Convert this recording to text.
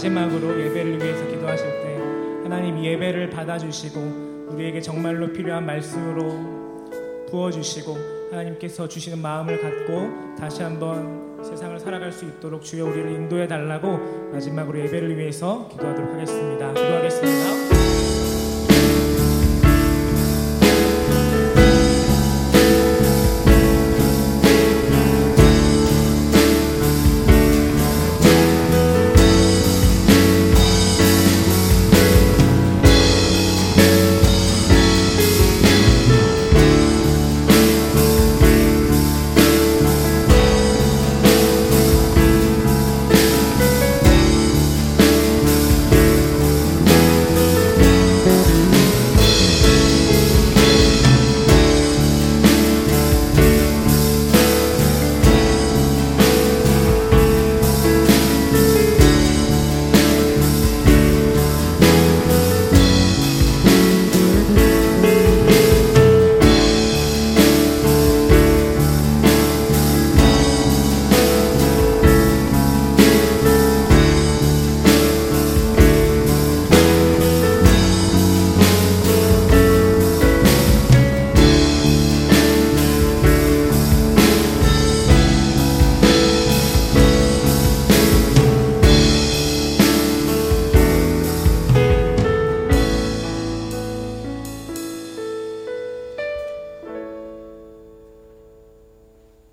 마지막으로 예배를 위해서 기도하실 때 하나님 예배를 받아주시고 우리에게 정말로 필요한 말씀으로 부어주시고 하나님께서 주시는 마음을 갖고 다시 한번 세상을 살아갈 수 있도록 주여 우리를 인도해 달라고 마지막으로 예배를 위해서 기도하도록 하겠습니다. 기도하겠습니다.